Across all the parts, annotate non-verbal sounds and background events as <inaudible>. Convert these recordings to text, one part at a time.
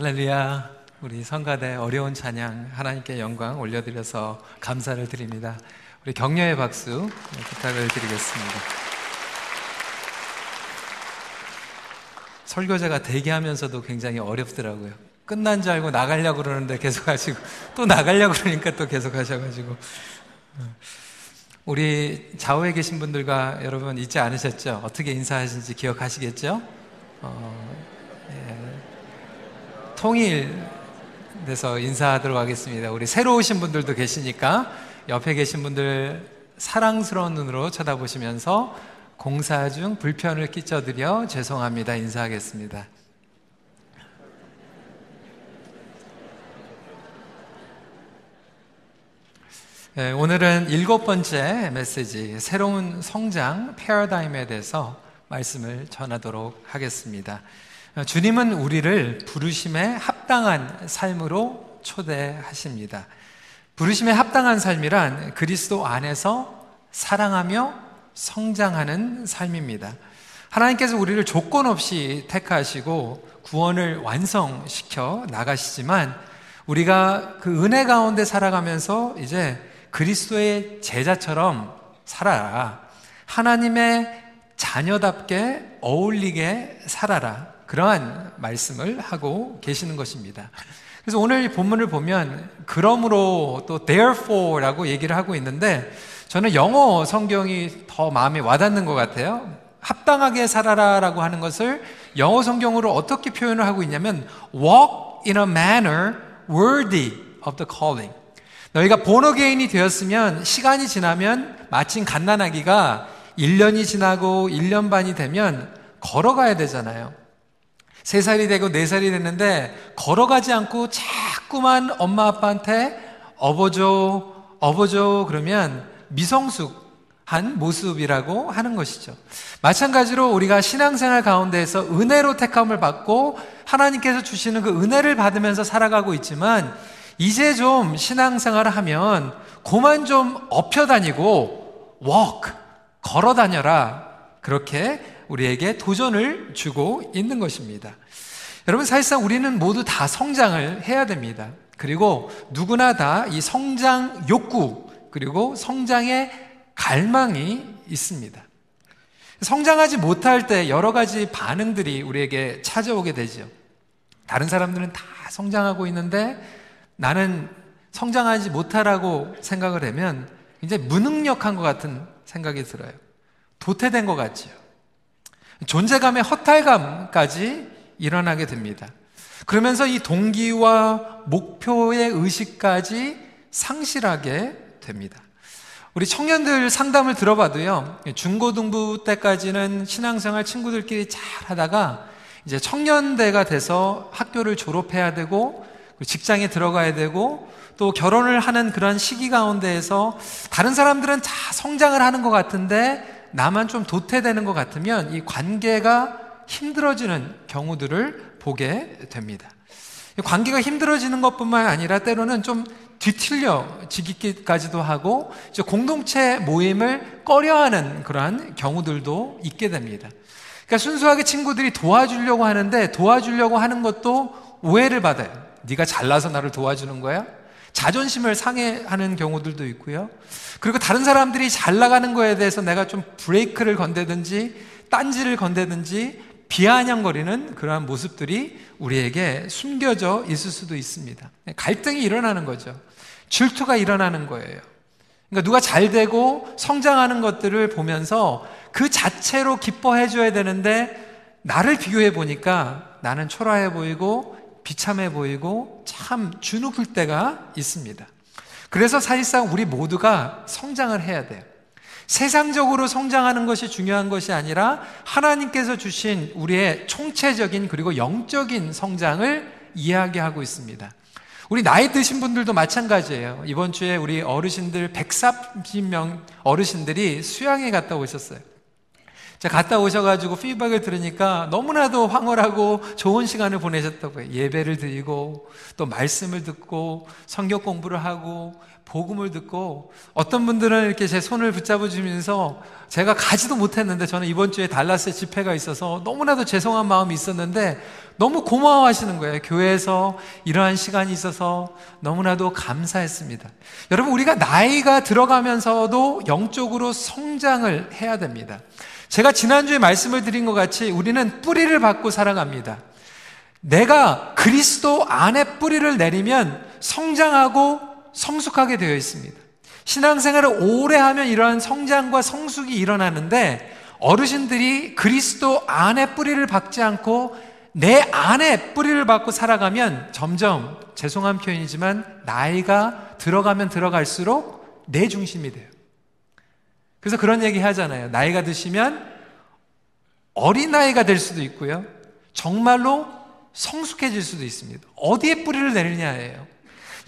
할렐루야. 우리 성가대 어려운 찬양 하나님께 영광 올려드려서 감사를 드립니다. 우리 격려의 박수 부탁을 드리겠습니다. 설교자가 대기하면서도 굉장히 어렵더라고요. 끝난 줄 알고 나가려고 그러는데 계속 하시고 또 나가려고 그러니까 또 계속 하셔가지고 우리 좌우에 계신 분들과 여러분 잊지 않으셨죠? 어떻게 인사하신지 기억하시겠죠? 어, 통일돼서 인사하도록 하겠습니다. 우리 새로 오신 분들도 계시니까 옆에 계신 분들 사랑스러운 눈으로 쳐다보시면서 공사 중 불편을 끼쳐드려 죄송합니다. 인사하겠습니다. 네, 오늘은 일곱 번째 메시지, 새로운 성장 패러다임에 대해서 말씀을 전하도록 하겠습니다. 어, 주님은 우리를 부르심에 합당한 삶으로 초대하십니다. 부르심에 합당한 삶이란 그리스도 안에서 사랑하며 성장하는 삶입니다. 하나님께서 우리를 조건 없이 택하시고 구원을 완성시켜 나가시지만 우리가 그 은혜 가운데 살아가면서 이제 그리스도의 제자처럼 살아라. 하나님의 자녀답게 어울리게 살아라. 그러한 말씀을 하고 계시는 것입니다. 그래서 오늘 이 본문을 보면 그러므로 또 therefore라고 얘기를 하고 있는데 저는 영어 성경이 더 마음에 와닿는 것 같아요. 합당하게 살아라라고 하는 것을 영어 성경으로 어떻게 표현을 하고 있냐면 walk in a manner worthy of the calling. 너희가 본어게인이 되었으면 시간이 지나면 마침 갓난아기가 1년이 지나고 1년 반이 되면 걸어가야 되잖아요. 세 살이 되고 네 살이 됐는데 걸어가지 않고 자꾸만 엄마 아빠한테 업어줘, 업어줘 그러면 미성숙한 모습이라고 하는 것이죠. 마찬가지로 우리가 신앙생활 가운데에서 은혜로 택함을 받고 하나님께서 주시는 그 은혜를 받으면서 살아가고 있지만 이제 좀 신앙생활을 하면 고만 좀 업혀 다니고 walk 걸어 다녀라 그렇게 우리에게 도전을 주고 있는 것입니다. 여러분, 사실상 우리는 모두 다 성장을 해야 됩니다. 그리고 누구나 다 이 성장 욕구, 그리고 성장의 갈망이 있습니다. 성장하지 못할 때 여러 가지 반응들이 우리에게 찾아오게 되죠. 다른 사람들은 다 성장하고 있는데 나는 성장하지 못하라고 생각을 하면 이제 무능력한 것 같은 생각이 들어요. 도태된 것 같죠. 존재감의 허탈감까지 일어나게 됩니다. 그러면서 이 동기와 목표의 의식까지 상실하게 됩니다. 우리 청년들 상담을 들어봐도요, 중고등부 때까지는 신앙생활 친구들끼리 잘 하다가 이제 청년대가 돼서 학교를 졸업해야 되고 직장에 들어가야 되고 또 결혼을 하는 그런 시기 가운데에서 다른 사람들은 다 성장을 하는 것 같은데 나만 좀 도태되는 것 같으면 이 관계가 힘들어지는 경우들을 보게 됩니다. 관계가 힘들어지는 것뿐만 아니라 때로는 좀 뒤틀려지기까지도 하고 공동체 모임을 꺼려하는 그러한 경우들도 있게 됩니다. 그러니까 순수하게 친구들이 도와주려고 하는데 도와주려고 하는 것도 오해를 받아요. 네가 잘나서 나를 도와주는 거야? 자존심을 상해하는 경우들도 있고요. 그리고 다른 사람들이 잘 나가는 거에 대해서 내가 좀 브레이크를 건대든지 딴지를 건대든지 비아냥거리는 그러한 모습들이 우리에게 숨겨져 있을 수도 있습니다. 갈등이 일어나는 거죠. 질투가 일어나는 거예요. 그러니까 누가 잘 되고 성장하는 것들을 보면서 그 자체로 기뻐해 줘야 되는데 나를 비교해 보니까 나는 초라해 보이고 비참해 보이고 참 주눅들 때가 있습니다. 그래서 사실상 우리 모두가 성장을 해야 돼요. 세상적으로 성장하는 것이 중요한 것이 아니라 하나님께서 주신 우리의 총체적인 그리고 영적인 성장을 이야기하고 있습니다. 우리 나이 드신 분들도 마찬가지예요. 이번 주에 우리 어르신들 130명 어르신들이 수양에 갔다 오셨어요. 자, 갔다 오셔가지고 피드백을 들으니까 너무나도 황홀하고 좋은 시간을 보내셨다고요. 예배를 드리고, 또 말씀을 듣고, 성경 공부를 하고, 복음을 듣고, 어떤 분들은 이렇게 제 손을 붙잡아 주면서 제가 가지도 못했는데 저는 이번 주에 달라스에 집회가 있어서 너무나도 죄송한 마음이 있었는데 너무 고마워 하시는 거예요. 교회에서 이러한 시간이 있어서 너무나도 감사했습니다. 여러분, 우리가 나이가 들어가면서도 영적으로 성장을 해야 됩니다. 제가 지난주에 말씀을 드린 것 같이 우리는 뿌리를 받고 살아갑니다. 내가 그리스도 안에 뿌리를 내리면 성장하고 성숙하게 되어 있습니다. 신앙생활을 오래 하면 이러한 성장과 성숙이 일어나는데 어르신들이 그리스도 안에 뿌리를 박지 않고 내 안에 뿌리를 받고 살아가면 점점 죄송한 표현이지만 나이가 들어가면 들어갈수록 내 중심이 돼요. 그래서 그런 얘기 하잖아요. 나이가 드시면 어린아이가 될 수도 있고요. 정말로 성숙해질 수도 있습니다. 어디에 뿌리를 내리냐예요.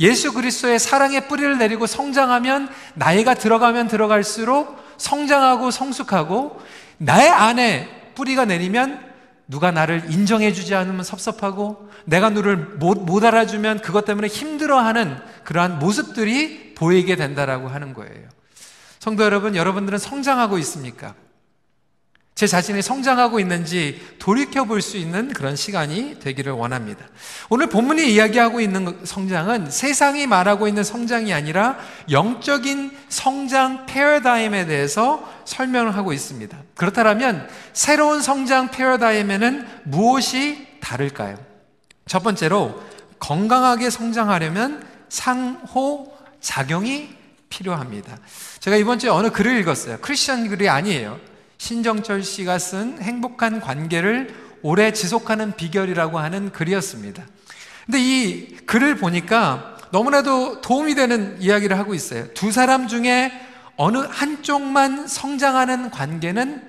예수 그리스도의 사랑의 뿌리를 내리고 성장하면 나이가 들어가면 들어갈수록 성장하고 성숙하고 나의 안에 뿌리가 내리면 누가 나를 인정해 주지 않으면 섭섭하고 내가 누를 못, 못 알아주면 그것 때문에 힘들어하는 그러한 모습들이 보이게 된다라고 하는 거예요. 성도 여러분, 여러분들은 성장하고 있습니까? 제 자신이 성장하고 있는지 돌이켜 볼 수 있는 그런 시간이 되기를 원합니다. 오늘 본문이 이야기하고 있는 성장은 세상이 말하고 있는 성장이 아니라 영적인 성장 패러다임에 대해서 설명을 하고 있습니다. 그렇다면 새로운 성장 패러다임에는 무엇이 다를까요? 첫 번째로 건강하게 성장하려면 상호 작용이 필요합니다. 제가 이번 주에 어느 글을 읽었어요. 크리스천 글이 아니에요. 신정철 씨가 쓴 행복한 관계를 오래 지속하는 비결이라고 하는 글이었습니다. 근데 이 글을 보니까 너무나도 도움이 되는 이야기를 하고 있어요. 두 사람 중에 어느 한쪽만 성장하는 관계는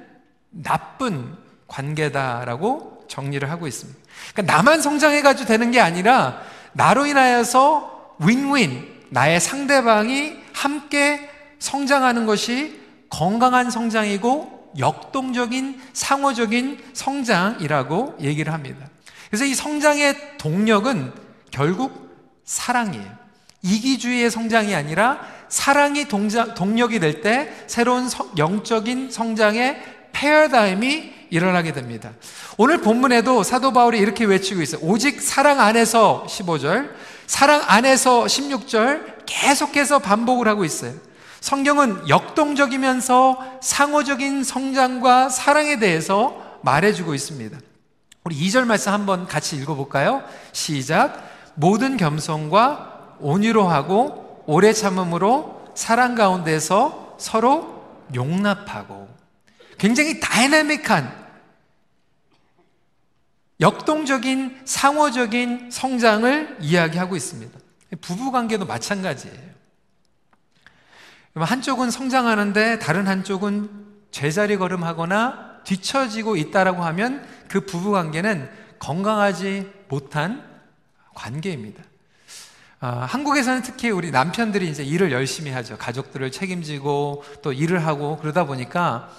나쁜 관계다라고 정리를 하고 있습니다. 그러니까 나만 성장해가지고 되는 게 아니라 나로 인하여서 윈윈, 나의 상대방이 함께 성장하는 것이 건강한 성장이고 역동적인 상호적인 성장이라고 얘기를 합니다. 그래서 이 성장의 동력은 결국 사랑이에요. 이기주의의 성장이 아니라 사랑이 동자, 동력이 될 때 새로운 성, 영적인 성장의 패러다임이 일어나게 됩니다. 오늘 본문에도 사도 바울이 이렇게 외치고 있어요. 오직 사랑 안에서 15절, 사랑 안에서 16절 계속해서 반복을 하고 있어요. 성경은 역동적이면서 상호적인 성장과 사랑에 대해서 말해주고 있습니다. 우리 2절 말씀 한번 같이 읽어볼까요? 시작. 모든 겸손과 온유로 하고 오래 참음으로 사랑 가운데서 서로 용납하고 굉장히 다이나믹한 역동적인 상호적인 성장을 이야기하고 있습니다. 부부 관계도 마찬가지예요. 한쪽은 성장하는데 다른 한쪽은 제자리 걸음하거나 뒤처지고 있다라고 하면 그 부부 관계는 건강하지 못한 관계입니다. 아, 한국에서는 특히 우리 남편들이 이제 일을 열심히 하죠. 가족들을 책임지고 또 일을 하고 그러다 보니까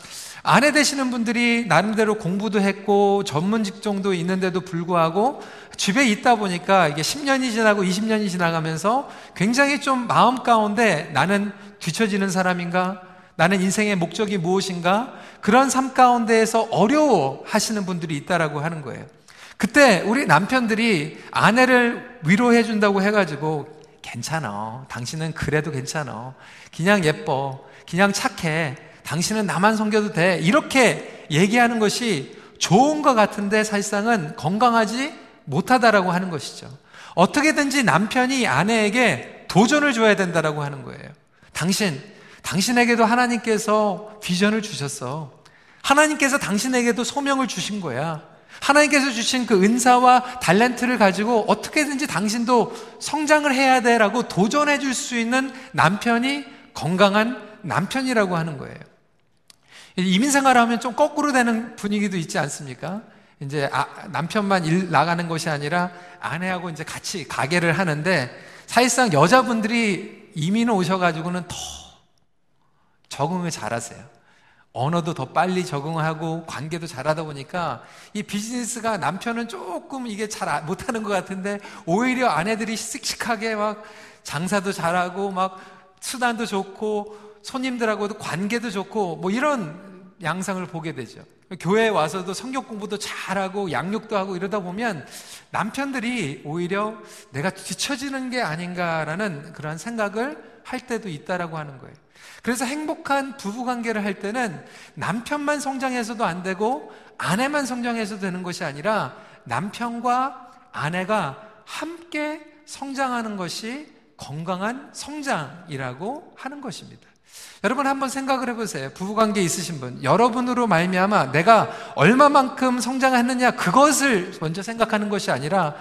아내 되시는 분들이 나름대로 공부도 했고 전문 직종도 있는데도 불구하고 집에 있다 보니까 이게 10년이 지나고 20년이 지나가면서 굉장히 좀 마음 가운데 나는 뒤처지는 사람인가? 나는 인생의 목적이 무엇인가? 그런 삶 가운데에서 어려워 하시는 분들이 있다라고 하는 거예요. 그때 우리 남편들이 아내를 위로해 준다고 해가지고 괜찮아. 당신은 그래도 괜찮아. 그냥 예뻐. 그냥 착해. 당신은 나만 섬겨도 돼. 이렇게 얘기하는 것이 좋은 것 같은데 사실상은 건강하지 못하다라고 하는 것이죠. 어떻게든지 남편이 아내에게 도전을 줘야 된다라고 하는 거예요. 당신, 당신에게도 하나님께서 비전을 주셨어. 하나님께서 당신에게도 소명을 주신 거야. 하나님께서 주신 그 은사와 달란트를 가지고 어떻게든지 당신도 성장을 해야 돼라고 도전해 줄 수 있는 남편이 건강한 남편이라고 하는 거예요. 이민 생활하면 좀 거꾸로 되는 분위기도 있지 않습니까? 이제 아, 남편만 일 나가는 것이 아니라 아내하고 이제 같이 가게를 하는데 사실상 여자분들이 이민 오셔가지고는 더 적응을 잘하세요. 언어도 더 빨리 적응하고 관계도 잘하다 보니까 이 비즈니스가 남편은 조금 이게 잘 아, 못하는 것 같은데 오히려 아내들이 씩씩하게 막 장사도 잘하고 막 수단도 좋고 손님들하고도 관계도 좋고 뭐 이런 양상을 보게 되죠. 교회에 와서도 성경 공부도 잘하고 양육도 하고 이러다 보면 남편들이 오히려 내가 뒤처지는 게 아닌가라는 그런 생각을 할 때도 있다라고 하는 거예요. 그래서 행복한 부부 관계를 할 때는 남편만 성장해서도 안 되고 아내만 성장해서 되는 것이 아니라 남편과 아내가 함께 성장하는 것이 건강한 성장이라고 하는 것입니다. 여러분 한번 생각을 해보세요. 부부관계 있으신 분, 여러분으로 말미암아 내가 얼마만큼 성장했느냐 그것을 먼저 생각하는 것이 아니라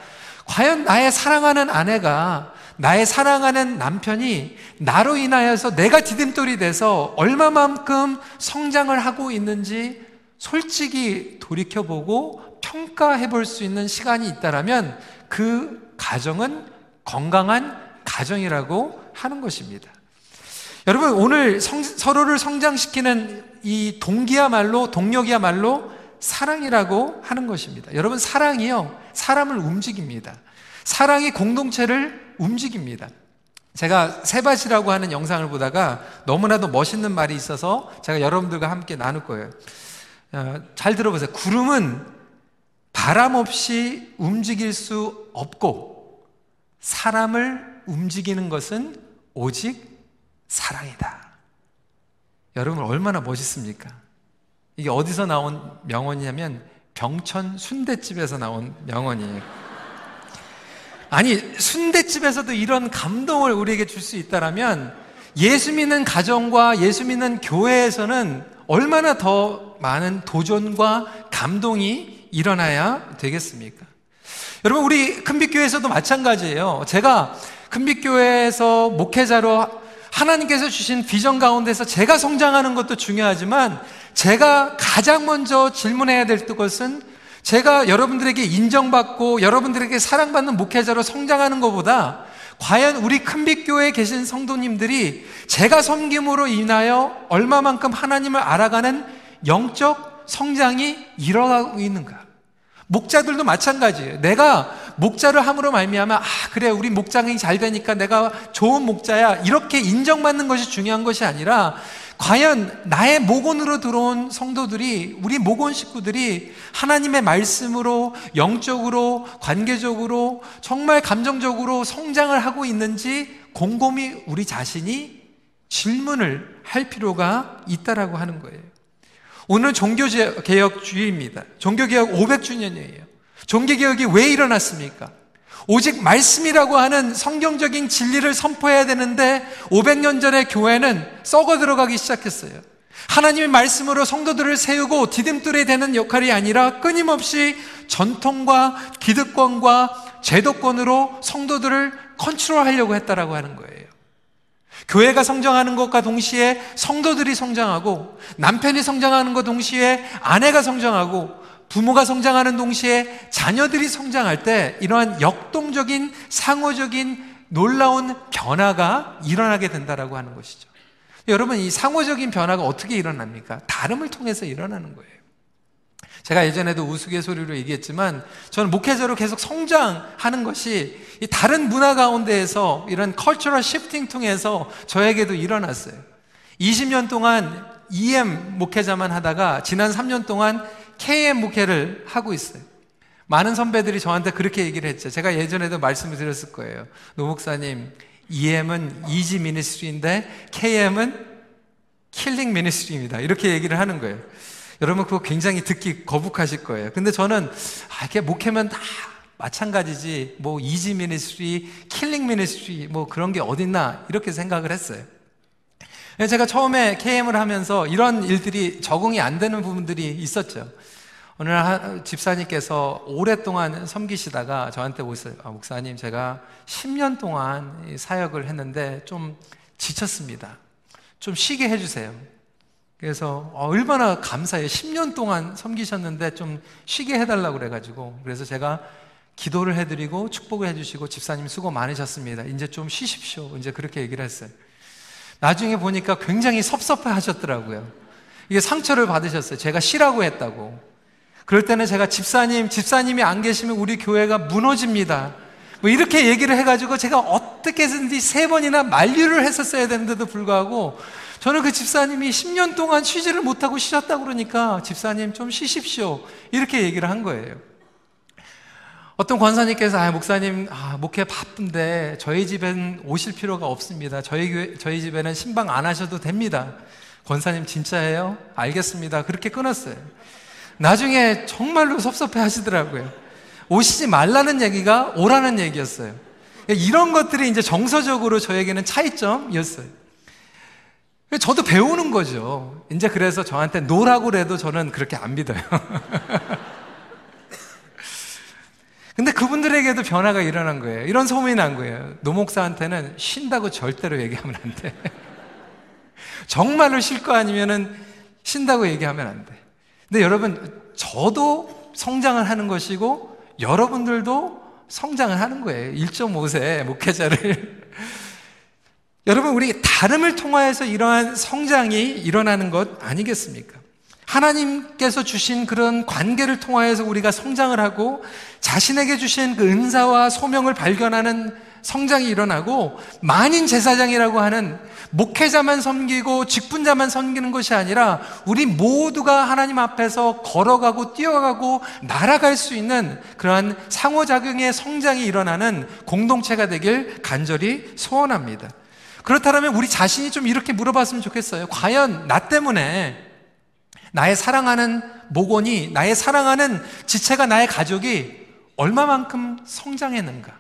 과연 나의 사랑하는 아내가 나의 사랑하는 남편이 나로 인하여서 내가 디딤돌이 돼서 얼마만큼 성장을 하고 있는지 솔직히 돌이켜보고 평가해 볼 수 있는 시간이 있다라면 그 가정은 건강한 가정이라고 하는 것입니다. 여러분, 오늘 성, 서로를 성장시키는 이 동기야말로, 동력이야말로 사랑이라고 하는 것입니다. 여러분, 사랑이요, 사람을 움직입니다. 사랑이 공동체를 움직입니다. 제가 세바시라고 하는 영상을 보다가 너무나도 멋있는 말이 있어서 제가 여러분들과 함께 나눌 거예요. 어, 잘 들어보세요. 구름은 바람 없이 움직일 수 없고 사람을 움직이는 것은 오직 사랑이다. 여러분 얼마나 멋있습니까? 이게 어디서 나온 명언이냐면 병천 순대집에서 나온 명언이에요. 아니 순대집에서도 이런 감동을 우리에게 줄 수 있다라면 예수 믿는 가정과 예수 믿는 교회에서는 얼마나 더 많은 도전과 감동이 일어나야 되겠습니까? 여러분 우리 큰빛교회에서도 마찬가지예요. 제가 큰빛교회에서 목회자로 하나님께서 주신 비전 가운데서 제가 성장하는 것도 중요하지만 제가 가장 먼저 질문해야 될 것은 제가 여러분들에게 인정받고 여러분들에게 사랑받는 목회자로 성장하는 것보다 과연 우리 큰빛교회에 계신 성도님들이 제가 섬김으로 인하여 얼마만큼 하나님을 알아가는 영적 성장이 일어나고 있는가? 목자들도 마찬가지예요. 내가 목자를 함으로 말미암아 아 그래 우리 목장이 잘 되니까 내가 좋은 목자야 이렇게 인정받는 것이 중요한 것이 아니라 과연 나의 목원으로 들어온 성도들이 우리 목원 식구들이 하나님의 말씀으로 영적으로 관계적으로 정말 감정적으로 성장을 하고 있는지 곰곰이 우리 자신이 질문을 할 필요가 있다라고 하는 거예요. 오늘 종교개혁 주일입니다. 종교개혁 500주년이에요. 종교개혁이 왜 일어났습니까? 오직 말씀이라고 하는 성경적인 진리를 선포해야 되는데 500년 전에 교회는 썩어 들어가기 시작했어요. 하나님의 말씀으로 성도들을 세우고 디딤돌이 되는 역할이 아니라 끊임없이 전통과 기득권과 제도권으로 성도들을 컨트롤하려고 했다라고 하는 거예요. 교회가 성장하는 것과 동시에 성도들이 성장하고 남편이 성장하는 것 동시에 아내가 성장하고 부모가 성장하는 동시에 자녀들이 성장할 때 이러한 역동적인 상호적인 놀라운 변화가 일어나게 된다라고 하는 것이죠. 여러분 이 상호적인 변화가 어떻게 일어납니까? 다름을 통해서 일어나는 거예요. 제가 예전에도 우스갯소리로 얘기했지만 저는 목회자로 계속 성장하는 것이 다른 문화 가운데에서 이런 cultural shifting 통해서 저에게도 일어났어요. 20년 동안 EM 목회자만 하다가 지난 3년 동안 KM 목회를 하고 있어요. 많은 선배들이 저한테 그렇게 얘기를 했죠. 제가 예전에도 말씀을 드렸을 거예요. 노 목사님, EM은 easy ministry인데 KM은 killing ministry입니다. 이렇게 얘기를 하는 거예요. 여러분 그거 굉장히 듣기 거북하실 거예요. 근데 저는 아, 이게 목회면 다 마찬가지지 뭐 easy ministry, killing ministry 뭐 그런 게 어딨나 이렇게 생각을 했어요. 제가 처음에 KM을 하면서 이런 일들이 적응이 안 되는 부분들이 있었죠. 오늘 집사님께서 오랫동안 섬기시다가 저한테 오셨어요. 아, 목사님, 제가 10년 동안 사역을 했는데 좀 지쳤습니다. 좀 쉬게 해주세요. 그래서 어, 얼마나 감사해요. 10년 동안 섬기셨는데 좀 쉬게 해달라고 그래가지고 그래서 제가 기도를 해드리고 축복을 해주시고 집사님 수고 많으셨습니다. 이제 좀 쉬십시오. 이제 그렇게 얘기를 했어요. 나중에 보니까 굉장히 섭섭해 하셨더라고요. 이게 상처를 받으셨어요. 제가 쉬라고 했다고. 그럴 때는 제가 집사님, 집사님이 안 계시면 우리 교회가 무너집니다. 뭐 이렇게 얘기를 해가지고 제가 어떻게 해서든지 세 번이나 만류를 했었어야 되는데도 불구하고 저는 그 집사님이 10년 동안 쉬지를 못하고 쉬셨다고 그러니까 집사님 좀 쉬십시오. 이렇게 얘기를 한 거예요. 어떤 권사님께서 아, 목사님 아, 목회 바쁜데 저희 집엔 오실 필요가 없습니다. 저희 교회, 저희 집에는 신방 안 하셔도 됩니다. 권사님 진짜예요? 알겠습니다. 그렇게 끊었어요. 나중에 정말로 섭섭해 하시더라고요. 오시지 말라는 얘기가 오라는 얘기였어요. 이런 것들이 이제 정서적으로 저에게는 차이점이었어요. 저도 배우는 거죠. 이제 그래서 저한테 노라고 그래도 저는 그렇게 안 믿어요. <laughs> 근데 그분들에게도 변화가 일어난 거예요. 이런 소문이 난 거예요. 노목사한테는 쉰다고 절대로 얘기하면 안 돼. <laughs> 정말로 쉴 거 아니면은 쉰다고 얘기하면 안 돼. 근데 여러분, 저도 성장을 하는 것이고 여러분들도 성장을 하는 거예요. 1.5세 목회자를. <laughs> 여러분, 우리 다름을 통하여서 이러한 성장이 일어나는 것 아니겠습니까? 하나님께서 주신 그런 관계를 통하여서 우리가 성장을 하고 자신에게 주신 그 은사와 소명을 발견하는 성장이 일어나고 만인 제사장이라고 하는 목회자만 섬기고 직분자만 섬기는 것이 아니라 우리 모두가 하나님 앞에서 걸어가고 뛰어가고 날아갈 수 있는 그러한 상호작용의 성장이 일어나는 공동체가 되길 간절히 소원합니다. 그렇다면 우리 자신이 좀 이렇게 물어봤으면 좋겠어요. 과연 나 때문에 나의 사랑하는 목원이, 나의 사랑하는 지체가 나의 가족이 얼마만큼 성장했는가?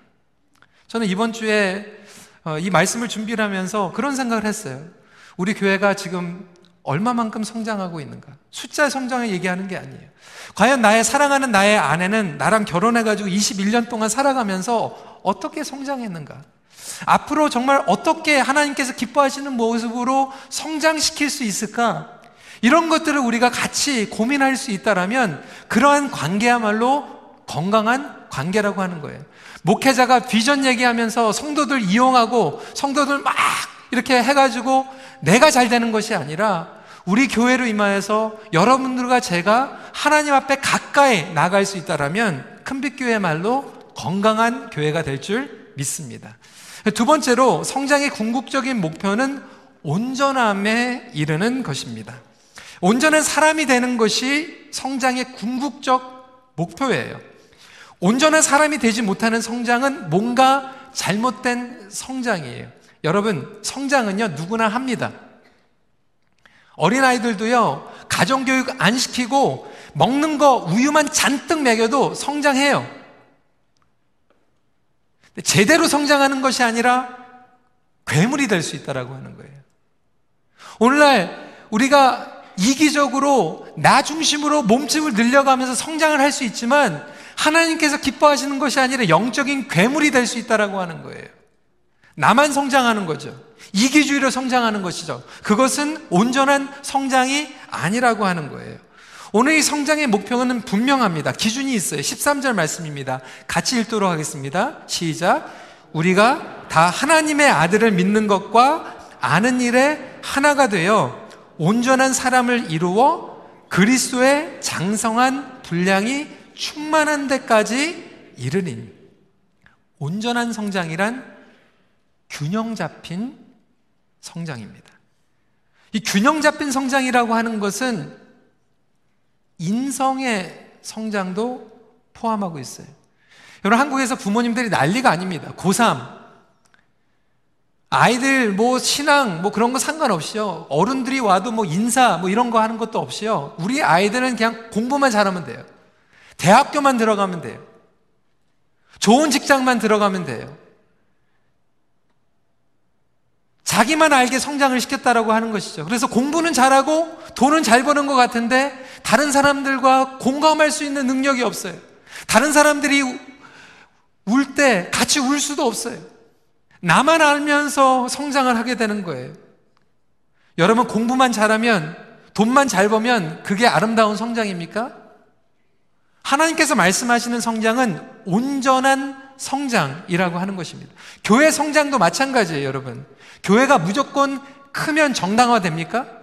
저는 이번 주에 어, 이 말씀을 준비를 하면서 그런 생각을 했어요. 우리 교회가 지금 얼마만큼 성장하고 있는가? 숫자 성장을 얘기하는 게 아니에요. 과연 나의 사랑하는 나의 아내는 나랑 결혼해가지고 21년 동안 살아가면서 어떻게 성장했는가? 앞으로 정말 어떻게 하나님께서 기뻐하시는 모습으로 성장시킬 수 있을까? 이런 것들을 우리가 같이 고민할 수 있다라면 그러한 관계야말로 건강한 관계라고 하는 거예요. 목회자가 비전 얘기하면서 성도들 이용하고 성도들 막 이렇게 해가지고 내가 잘 되는 것이 아니라 우리 교회로 임하여서 여러분들과 제가 하나님 앞에 가까이 나갈 수 있다라면 큰빛교회 말로 건강한 교회가 될 줄 믿습니다. 두 번째로 성장의 궁극적인 목표는 온전함에 이르는 것입니다. 온전한 사람이 되는 것이 성장의 궁극적 목표예요. 온전한 사람이 되지 못하는 성장은 뭔가 잘못된 성장이에요. 여러분, 성장은요, 누구나 합니다. 어린아이들도요, 가정교육 안 시키고 먹는 거 우유만 잔뜩 먹여도 성장해요. 제대로 성장하는 것이 아니라 괴물이 될 수 있다라고 하는 거예요. 오늘날 우리가 이기적으로 나 중심으로 몸집을 늘려가면서 성장을 할 수 있지만 하나님께서 기뻐하시는 것이 아니라 영적인 괴물이 될 수 있다라고 하는 거예요. 나만 성장하는 거죠. 이기주의로 성장하는 것이죠. 그것은 온전한 성장이 아니라고 하는 거예요. 오늘 이 성장의 목표는 분명합니다. 기준이 있어요. 13절 말씀입니다. 같이 읽도록 하겠습니다. 시작. 우리가 다 하나님의 아들을 믿는 것과 아는 일에 하나가 되어 온전한 사람을 이루어 그리스도의 장성한 분량이 충만한 데까지 이르니 온전한 성장이란 균형 잡힌 성장입니다. 이 균형 잡힌 성장이라고 하는 것은 인성의 성장도 포함하고 있어요. 여러분 한국에서 부모님들이 난리가 아닙니다. 고3 아이들 뭐 신앙 뭐 그런 거 상관없이요. 어른들이 와도 뭐 인사 뭐 이런 거 하는 것도 없이요. 우리 아이들은 그냥 공부만 잘하면 돼요. 대학교만 들어가면 돼요. 좋은 직장만 들어가면 돼요. 자기만 알게 성장을 시켰다라고 하는 것이죠. 그래서 공부는 잘하고 돈은 잘 버는 것 같은데 다른 사람들과 공감할 수 있는 능력이 없어요. 다른 사람들이 울 때 같이 울 수도 없어요. 나만 알면서 성장을 하게 되는 거예요. 여러분 공부만 잘하면 돈만 잘 벌면 그게 아름다운 성장입니까? 하나님께서 말씀하시는 성장은 온전한 성장이라고 하는 것입니다. 교회 성장도 마찬가지예요, 여러분. 교회가 무조건 크면 정당화됩니까?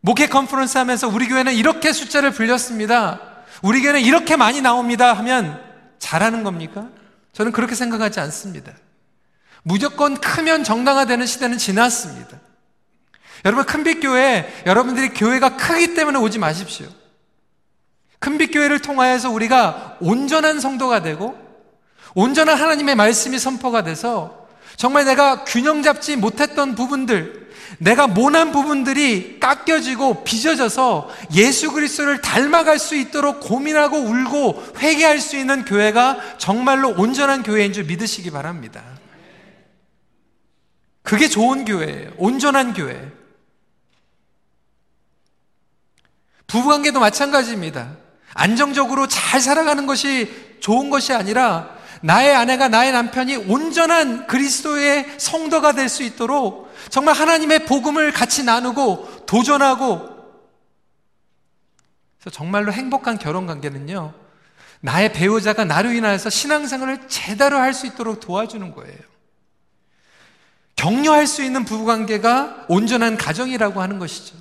목회 컨퍼런스 하면서 우리 교회는 이렇게 숫자를 불렸습니다. 우리 교회는 이렇게 많이 나옵니다 하면 잘하는 겁니까? 저는 그렇게 생각하지 않습니다. 무조건 크면 정당화되는 시대는 지났습니다. 여러분 큰빛교회 여러분들이 교회가 크기 때문에 오지 마십시오. 큰빛교회를 통하여서 우리가 온전한 성도가 되고 온전한 하나님의 말씀이 선포가 돼서 정말 내가 균형 잡지 못했던 부분들 내가 모난 부분들이 깎여지고 빚어져서 예수 그리스도를 닮아갈 수 있도록 고민하고 울고 회개할 수 있는 교회가 정말로 온전한 교회인 줄 믿으시기 바랍니다. 그게 좋은 교회예요. 온전한 교회. 부부관계도 마찬가지입니다. 안정적으로 잘 살아가는 것이 좋은 것이 아니라 나의 아내가 나의 남편이 온전한 그리스도의 성도가 될 수 있도록 정말 하나님의 복음을 같이 나누고 도전하고 그래서 정말로 행복한 결혼 관계는요. 나의 배우자가 나로 인하여서 신앙생활을 제대로 할 수 있도록 도와주는 거예요. 격려할 수 있는 부부 관계가 온전한 가정이라고 하는 것이죠.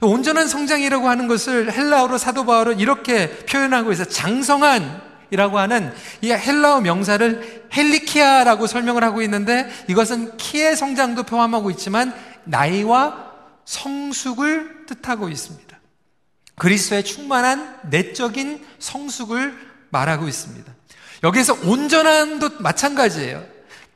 온전한 성장이라고 하는 것을 헬라어로 사도 바울은 이렇게 표현하고 있어 장성한 이라고 하는 이 헬라어 명사를 헬리키아라고 설명을 하고 있는데 이것은 키의 성장도 포함하고 있지만 나이와 성숙을 뜻하고 있습니다. 그리스도의 충만한 내적인 성숙을 말하고 있습니다. 여기서 온전함도 마찬가지예요.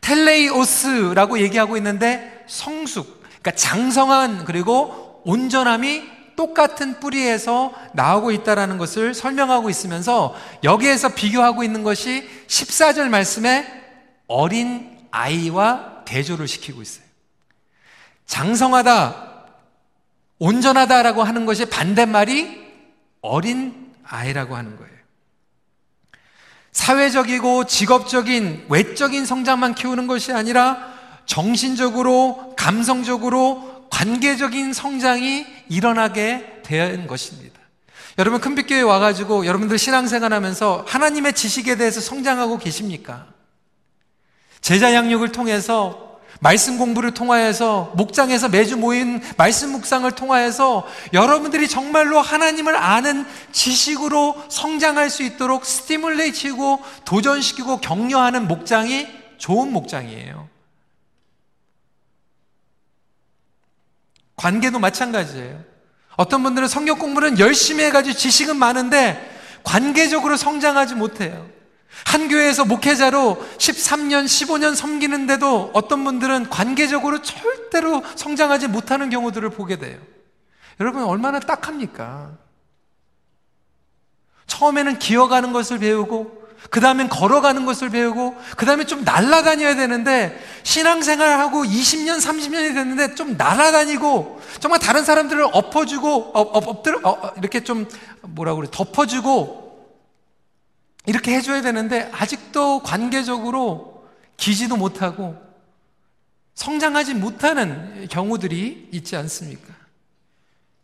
텔레이오스라고 얘기하고 있는데 성숙, 그러니까 장성한 그리고 온전함이 똑같은 뿌리에서 나오고 있다라는 것을 설명하고 있으면서 여기에서 비교하고 있는 것이 14절 말씀에 어린 아이와 대조를 시키고 있어요. 장성하다, 온전하다라고 하는 것이 반대말이 어린 아이라고 하는 거예요. 사회적이고 직업적인 외적인 성장만 키우는 것이 아니라 정신적으로, 감성적으로 관계적인 성장이 일어나게 된 것입니다. 여러분 큰빛교회 와가지고 여러분들 신앙생활 하면서 하나님의 지식에 대해서 성장하고 계십니까? 제자 양육을 통해서 말씀 공부를 통하여서 목장에서 매주 모인 말씀 묵상을 통하여서 여러분들이 정말로 하나님을 아는 지식으로 성장할 수 있도록 스티뮬레이치고 도전시키고 격려하는 목장이 좋은 목장이에요. 관계도 마찬가지예요. 어떤 분들은 성경 공부는 열심히 해가지고 지식은 많은데 관계적으로 성장하지 못해요. 한 교회에서 목회자로 13년, 15년 섬기는데도 어떤 분들은 관계적으로 절대로 성장하지 못하는 경우들을 보게 돼요. 여러분, 얼마나 딱합니까? 처음에는 기어가는 것을 배우고, 그 다음엔 걸어가는 것을 배우고, 그 다음에 좀 날아다녀야 되는데, 신앙생활하고 20년, 30년이 됐는데 좀 날아다니고, 정말 다른 사람들을 엎어주고, 엎, 엎, 엎드려, 어, 이렇게 좀, 뭐라 그래, 덮어주고, 이렇게 해줘야 되는데, 아직도 관계적으로 기지도 못하고, 성장하지 못하는 경우들이 있지 않습니까?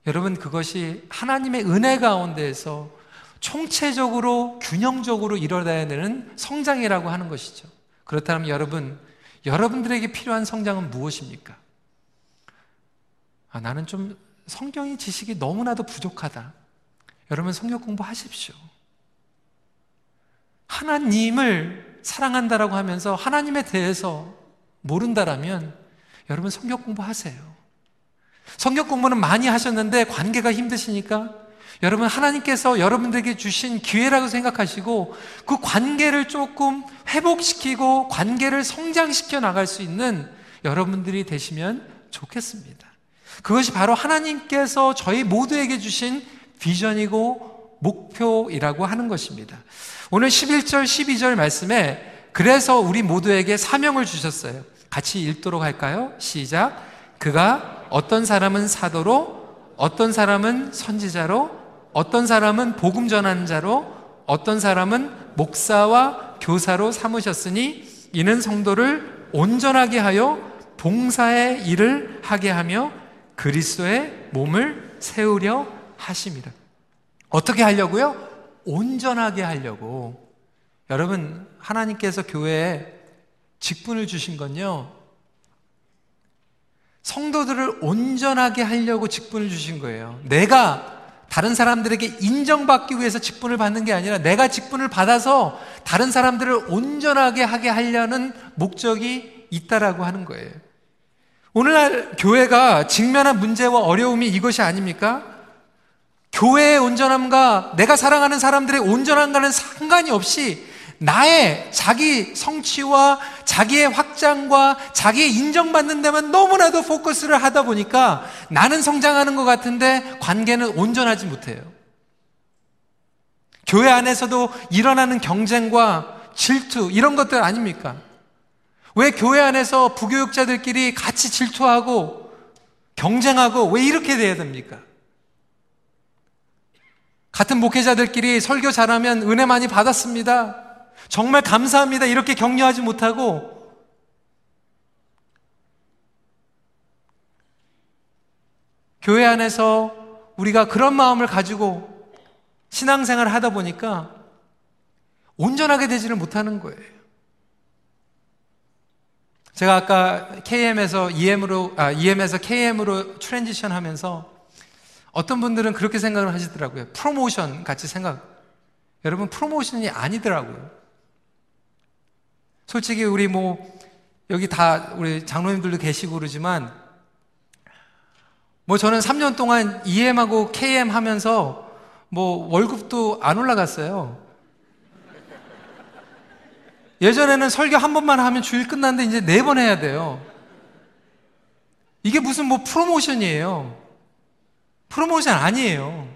여러분, 그것이 하나님의 은혜 가운데에서 총체적으로 균형적으로 이뤄야 되는 성장이라고 하는 것이죠. 그렇다면 여러분, 여러분들에게 필요한 성장은 무엇입니까? 아, 나는 좀 성경의 지식이 너무나도 부족하다. 여러분 성경 공부하십시오. 하나님을 사랑한다라고 하면서 하나님에 대해서 모른다라면 여러분 성경 공부하세요. 성경 공부는 많이 하셨는데 관계가 힘드시니까 여러분 하나님께서 여러분들에게 주신 기회라고 생각하시고 그 관계를 조금 회복시키고 관계를 성장시켜 나갈 수 있는 여러분들이 되시면 좋겠습니다. 그것이 바로 하나님께서 저희 모두에게 주신 비전이고 목표이라고 하는 것입니다. 오늘 11절, 12절 말씀에 그래서 우리 모두에게 사명을 주셨어요. 같이 읽도록 할까요? 시작. 그가 어떤 사람은 사도로, 어떤 사람은 선지자로, 어떤 사람은 복음 전하는 자로 어떤 사람은 목사와 교사로 삼으셨으니 이는 성도를 온전하게 하여 봉사의 일을 하게 하며 그리스도의 몸을 세우려 하십니다. 어떻게 하려고요? 온전하게 하려고. 여러분, 하나님께서 교회에 직분을 주신 건요, 성도들을 온전하게 하려고 직분을 주신 거예요. 내가 다른 사람들에게 인정받기 위해서 직분을 받는 게 아니라 내가 직분을 받아서 다른 사람들을 온전하게 하게 하려는 목적이 있다라고 하는 거예요. 오늘날 교회가 직면한 문제와 어려움이 이것이 아닙니까? 교회의 온전함과 내가 사랑하는 사람들의 온전함과는 상관이 없이 나의 자기 성취와 자기의 확장과 자기의 인정받는 데만 너무나도 포커스를 하다 보니까 나는 성장하는 것 같은데 관계는 온전하지 못해요. 교회 안에서도 일어나는 경쟁과 질투, 이런 것들 아닙니까? 왜 교회 안에서 부교육자들끼리 같이 질투하고 경쟁하고 왜 이렇게 돼야 됩니까? 같은 목회자들끼리 설교 잘하면 은혜 많이 받았습니다. 정말 감사합니다. 이렇게 격려하지 못하고 교회 안에서 우리가 그런 마음을 가지고 신앙생활을 하다 보니까 온전하게 되지를 못하는 거예요. 제가 아까 KM에서 EM으로, 아, EM에서 KM으로 transition 하면서 어떤 분들은 그렇게 생각을 하시더라고요. 프로모션 같이 생각. 여러분, promotion이 아니더라고요. 솔직히 우리 뭐, 여기 다 우리 장로님들도 계시고 그러지만, 뭐 저는 3년 동안 EM하고 KM 하면서 뭐 월급도 안 올라갔어요. 예전에는 설교 한 번만 하면 주일 끝났는데 이제 네 번 해야 돼요. 이게 무슨 뭐 프로모션이에요. 프로모션 아니에요.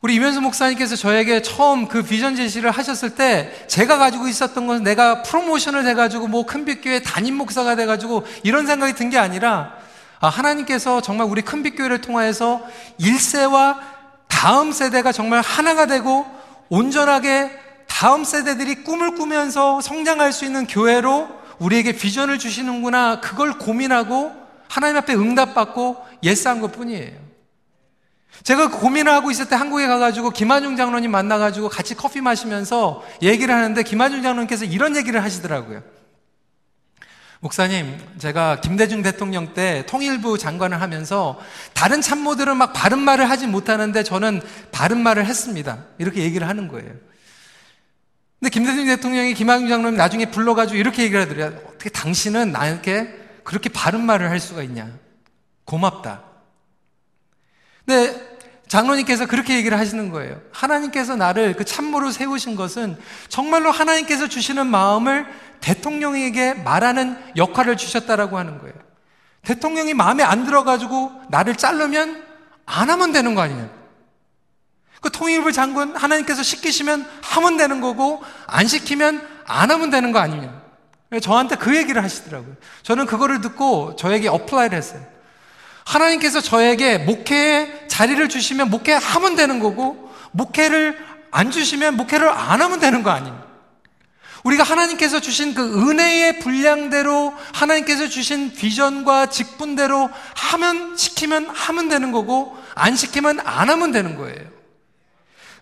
우리 이면수 목사님께서 저에게 처음 그 비전 제시를 하셨을 때 제가 가지고 있었던 것은 내가 프로모션을 돼가지고 뭐 큰빛교회 담임 목사가 돼가지고 이런 생각이 든 게 아니라 아, 하나님께서 정말 우리 큰빛교회를 통하여서 1세와 다음 세대가 정말 하나가 되고 온전하게 다음 세대들이 꿈을 꾸면서 성장할 수 있는 교회로 우리에게 비전을 주시는구나 그걸 고민하고 하나님 앞에 응답받고 예스한 것 뿐이에요. 제가 고민을 하고 있을 때 한국에 가가지고 김한중 장로님 만나가지고 같이 커피 마시면서 얘기를 하는데 김한중 장로님께서 이런 얘기를 하시더라고요. 목사님, 제가 김대중 대통령 때 통일부 장관을 하면서 다른 참모들은 막 바른 말을 하지 못하는데 저는 바른 말을 했습니다. 이렇게 얘기를 하는 거예요. 근데 김대중 대통령이 김한중 장로님 나중에 불러가지고 이렇게 얘기를 하더래요. 어떻게 당신은 나에게 그렇게 바른 말을 할 수가 있냐. 고맙다. 근데 장로님께서 그렇게 얘기를 하시는 거예요. 하나님께서 나를 그 참모로 세우신 것은 정말로 하나님께서 주시는 마음을 대통령에게 말하는 역할을 주셨다라고 하는 거예요. 대통령이 마음에 안 들어가지고 나를 자르면 안 하면 되는 거 아니에요. 그 통일부 장관 하나님께서 시키시면 하면 되는 거고 안 시키면 안 하면 되는 거 아니냐. 저한테 그 얘기를 하시더라고요. 저는 그거를 듣고 저에게 apply를 했어요. 하나님께서 저에게 목회에 자리를 주시면 목회 하면 되는 거고 목회를 안 주시면 목회를 안 하면 되는 거 아니에요. 우리가 하나님께서 주신 그 은혜의 분량대로 하나님께서 주신 비전과 직분대로 하면 시키면 하면 되는 거고 안 시키면 안 하면 되는 거예요.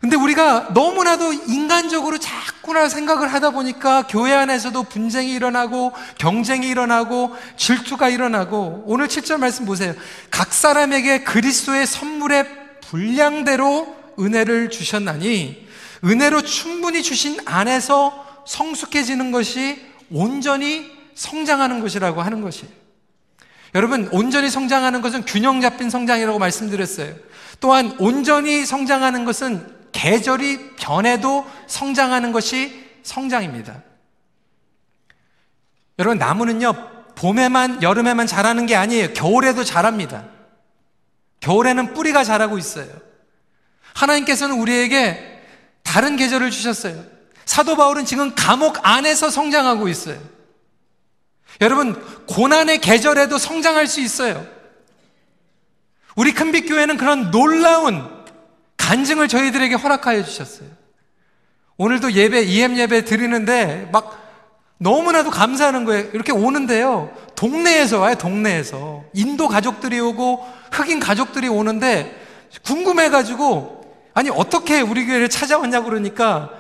근데 우리가 너무나도 인간적으로 자꾸나 생각을 하다 보니까 교회 안에서도 분쟁이 일어나고 경쟁이 일어나고 질투가 일어나고 오늘 7절 말씀 보세요. 각 사람에게 그리스도의 선물의 분량대로 은혜를 주셨나니 은혜로 충분히 주신 안에서 성숙해지는 것이 온전히 성장하는 것이라고 하는 것이에요. 여러분, 온전히 성장하는 것은 균형 잡힌 성장이라고 말씀드렸어요. 또한 온전히 성장하는 것은 계절이 변해도 성장하는 것이 성장입니다. 여러분, 나무는요, 봄에만, 여름에만 자라는 게 아니에요. 겨울에도 자랍니다. 겨울에는 뿌리가 자라고 있어요. 하나님께서는 우리에게 다른 계절을 주셨어요. 사도 바울은 지금 감옥 안에서 성장하고 있어요. 여러분, 고난의 계절에도 성장할 수 있어요. 우리 큰빛교회는 그런 놀라운 간증을 저희들에게 허락하여 주셨어요. 오늘도 예배, EM 예배 드리는데 막 너무나도 감사하는 거예요. 이렇게 오는데요. 동네에서 와요, 동네에서. 인도 가족들이 오고 흑인 가족들이 오는데 궁금해가지고 아니, 어떻게 우리 교회를 찾아왔냐고 그러니까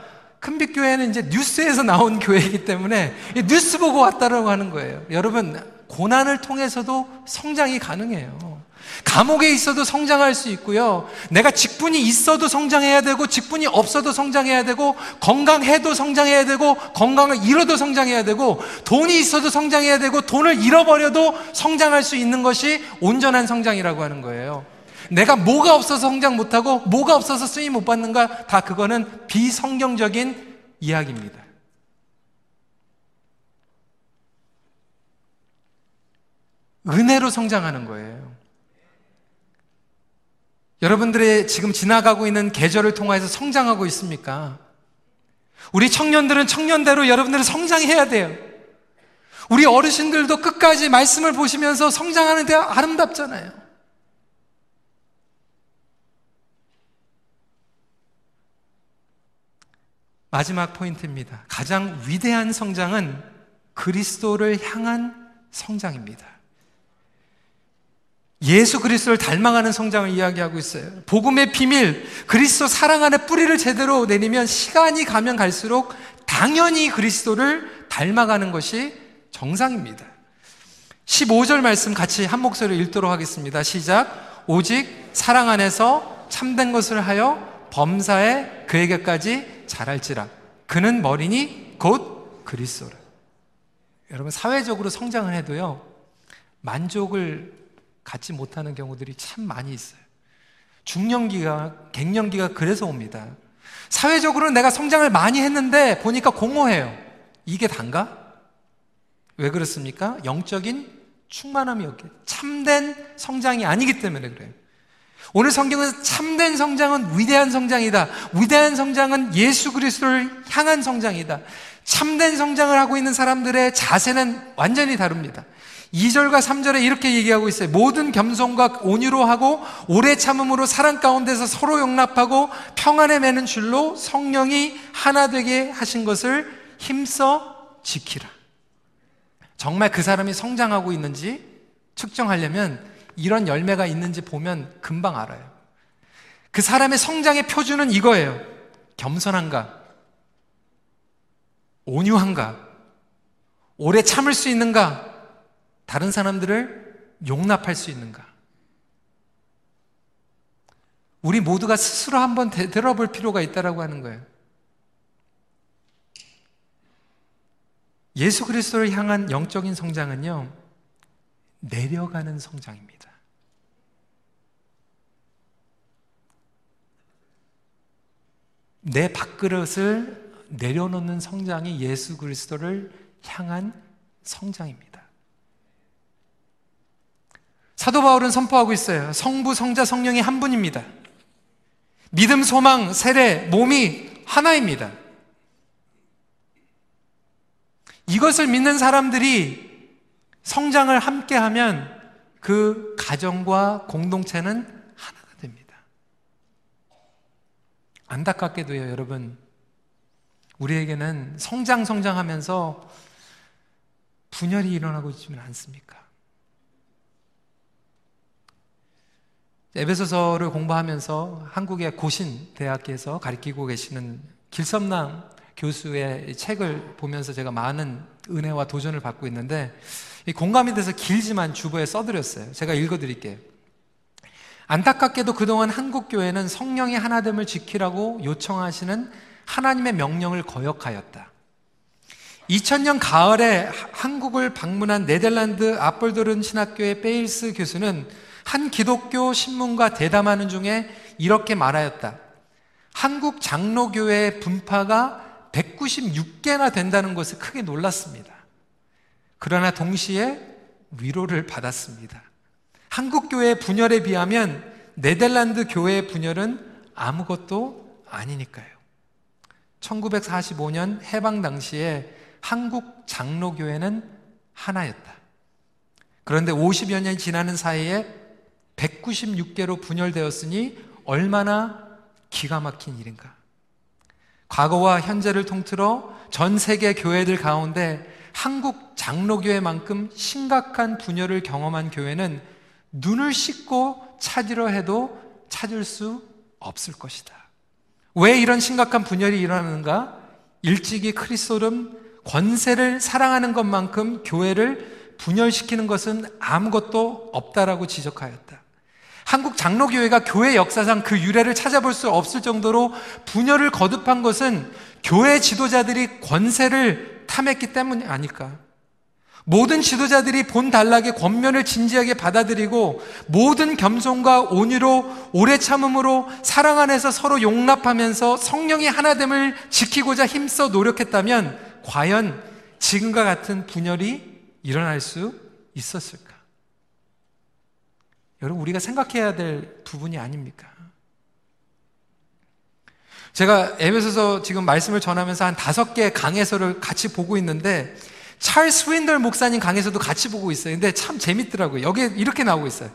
큰빛교회는 이제 뉴스에서 나온 <laughs> 교회이기 때문에 뉴스 보고 왔다라고 하는 거예요. 여러분, 고난을 통해서도 성장이 가능해요. 감옥에 있어도 성장할 수 있고요. 내가 직분이 있어도 성장해야 되고, 직분이 없어도 성장해야 되고, 건강해도 성장해야 되고, 건강을 잃어도 성장해야 되고, 돈이 있어도 성장해야 되고, 돈을 잃어버려도 성장할 수 있는 것이 온전한 성장이라고 하는 거예요. 내가 뭐가 없어서 성장 못하고, 뭐가 없어서 쓰임 못 받는가, 다 그거는 비성경적인 이야기입니다. 은혜로 성장하는 거예요. 여러분들의 지금 지나가고 있는 계절을 통해서 성장하고 있습니까? 우리 청년들은 청년대로 여러분들은 성장해야 돼요. 우리 어르신들도 끝까지 말씀을 보시면서 성장하는 데 아름답잖아요. 마지막 포인트입니다. 가장 위대한 성장은 그리스도를 향한 성장입니다. 예수 그리스도를 닮아가는 성장을 이야기하고 있어요. 복음의 비밀, 그리스도 사랑 안에 뿌리를 제대로 내리면 시간이 가면 갈수록 당연히 그리스도를 닮아가는 것이 정상입니다. 15절 말씀 같이 한 목소리로 읽도록 하겠습니다. 시작. 오직 사랑 안에서 참된 것을 하여 범사에 그에게까지 자랄지라. 그는 머리니 곧 그리스도라. 여러분 사회적으로 성장을 해도요. 만족을 갖지 못하는 경우들이 참 많이 있어요. 중년기가, 갱년기가 그래서 옵니다. 사회적으로 내가 성장을 많이 했는데 보니까 공허해요. 이게 단가? 왜 그렇습니까? 영적인 충만함이 없게. 참된 성장이 아니기 때문에 그래요. 오늘 성경은 참된 성장은 위대한 성장이다. 위대한 성장은 예수 그리스도를 향한 성장이다. 참된 성장을 하고 있는 사람들의 자세는 완전히 다릅니다. 2절과 3절에 이렇게 얘기하고 있어요. 모든 겸손과 온유로 하고 오래 참음으로 사랑 가운데서 서로 용납하고 평안에 매는 줄로 성령이 하나 되게 하신 것을 힘써 지키라. 정말 그 사람이 성장하고 있는지 측정하려면 이런 열매가 있는지 보면 금방 알아요. 그 사람의 성장의 표준은 이거예요. 겸손한가? 온유한가? 오래 참을 수 있는가? 다른 사람들을 용납할 수 있는가? 우리 모두가 스스로 한번 되돌아 볼 필요가 있다라고 하는 거예요. 예수 그리스도를 향한 영적인 성장은요, 내려가는 성장입니다. 내 밥그릇을 내려놓는 성장이 예수 그리스도를 향한 성장입니다. 사도 바울은 선포하고 있어요. 성부, 성자, 성령이 한 분입니다. 믿음, 소망, 세례, 몸이 하나입니다. 이것을 믿는 사람들이 성장을 함께 하면 그 가정과 공동체는 하나가 됩니다. 안타깝게도요, 여러분. 우리에게는 성장, 성장하면서 분열이 일어나고 있지는 않습니까? 에베소서를 공부하면서 한국의 고신 대학에서 가르치고 계시는 길섭남 교수의 책을 보면서 제가 많은 은혜와 도전을 받고 있는데 공감이 돼서 길지만 주보에 써드렸어요. 제가 읽어드릴게요. 안타깝게도 그동안 한국 교회는 성령의 하나됨을 지키라고 요청하시는 하나님의 명령을 거역하였다. 2000년 가을에 한국을 방문한 네덜란드 아폴도른 신학교의 베일스 교수는 한 기독교 신문과 대담하는 중에 이렇게 말하였다. 한국 장로교회의 분파가 196개나 된다는 것에 크게 놀랐습니다. 그러나 동시에 위로를 받았습니다. 한국 교회의 분열에 비하면 네덜란드 교회의 분열은 아무것도 아니니까요. 1945년 해방 당시에 한국 장로교회는 하나였다. 그런데 50여 년이 지나는 사이에 196개로 분열되었으니 얼마나 기가 막힌 일인가. 과거와 현재를 통틀어 전 세계 교회들 가운데 한국 장로교회만큼 심각한 분열을 경험한 교회는 눈을 씻고 찾으려 해도 찾을 수 없을 것이다. 왜 이런 심각한 분열이 일어나는가? 일찍이 크리스토름 권세를 사랑하는 것만큼 교회를 분열시키는 것은 아무것도 없다라고 지적하였다. 한국 장로교회가 교회 역사상 그 유래를 찾아볼 수 없을 정도로 분열을 거듭한 것은 교회 지도자들이 권세를 탐했기 때문이 아닐까. 모든 지도자들이 본 단락의 권면을 진지하게 받아들이고 모든 겸손과 온유로 오래 참음으로 사랑 안에서 서로 용납하면서 성령의 하나됨을 지키고자 힘써 노력했다면 과연 지금과 같은 분열이 일어날 수 있었을까? 여러분 우리가 생각해야 될 부분이 아닙니까? 제가 에베소서 지금 말씀을 전하면서 한 다섯 개 강해서를 같이 보고 있는데 찰스 윈덜 목사님 강에서도 같이 보고 있어요. 근데 참 재밌더라고요. 여기에 이렇게 나오고 있어요.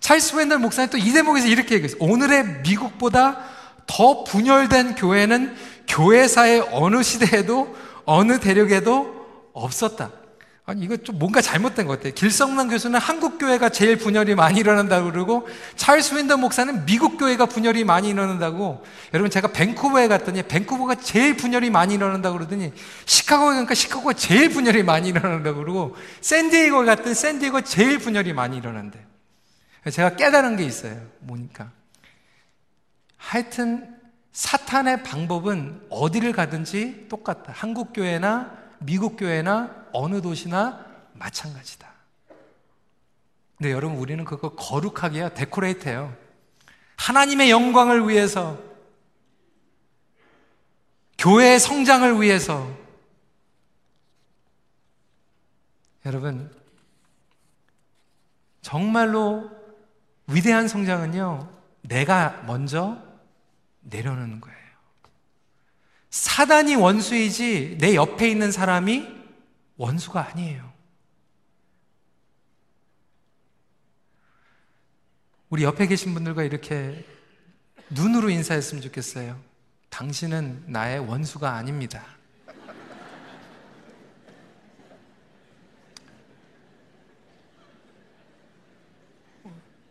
찰스 윈덜 목사님 또 이 대목에서 이렇게 얘기했어요. 오늘의 미국보다 더 분열된 교회는 교회사의 어느 시대에도 어느 대륙에도 없었다. 아니, 이거 좀 뭔가 잘못된 것 같아요. 길성남 교수는 한국 교회가 제일 분열이 많이 일어난다고 그러고, 찰스 윈더 목사는 미국 교회가 분열이 많이 일어난다고, 여러분 제가 밴쿠버에 갔더니, 밴쿠버가 제일 분열이 많이 일어난다고 그러더니, 시카고에 가니까 시카고가 제일 분열이 많이 일어난다고 그러고, 샌디에고에 갔더니 샌디에고가 제일 분열이 많이 일어난대. 제가 깨달은 게 있어요. 뭐니까. 하여튼, 사탄의 방법은 어디를 가든지 똑같다. 한국 교회나 미국 교회나 어느 도시나 마찬가지다. 근데 여러분 우리는 그거 거룩하게요. 데코레이트해요. 하나님의 영광을 위해서 교회의 성장을 위해서 여러분 정말로 위대한 성장은요. 내가 먼저 내려놓는 거예요. 사단이 원수이지 내 옆에 있는 사람이 원수가 아니에요. 우리 옆에 계신 분들과 이렇게 눈으로 인사했으면 좋겠어요. 당신은 나의 원수가 아닙니다.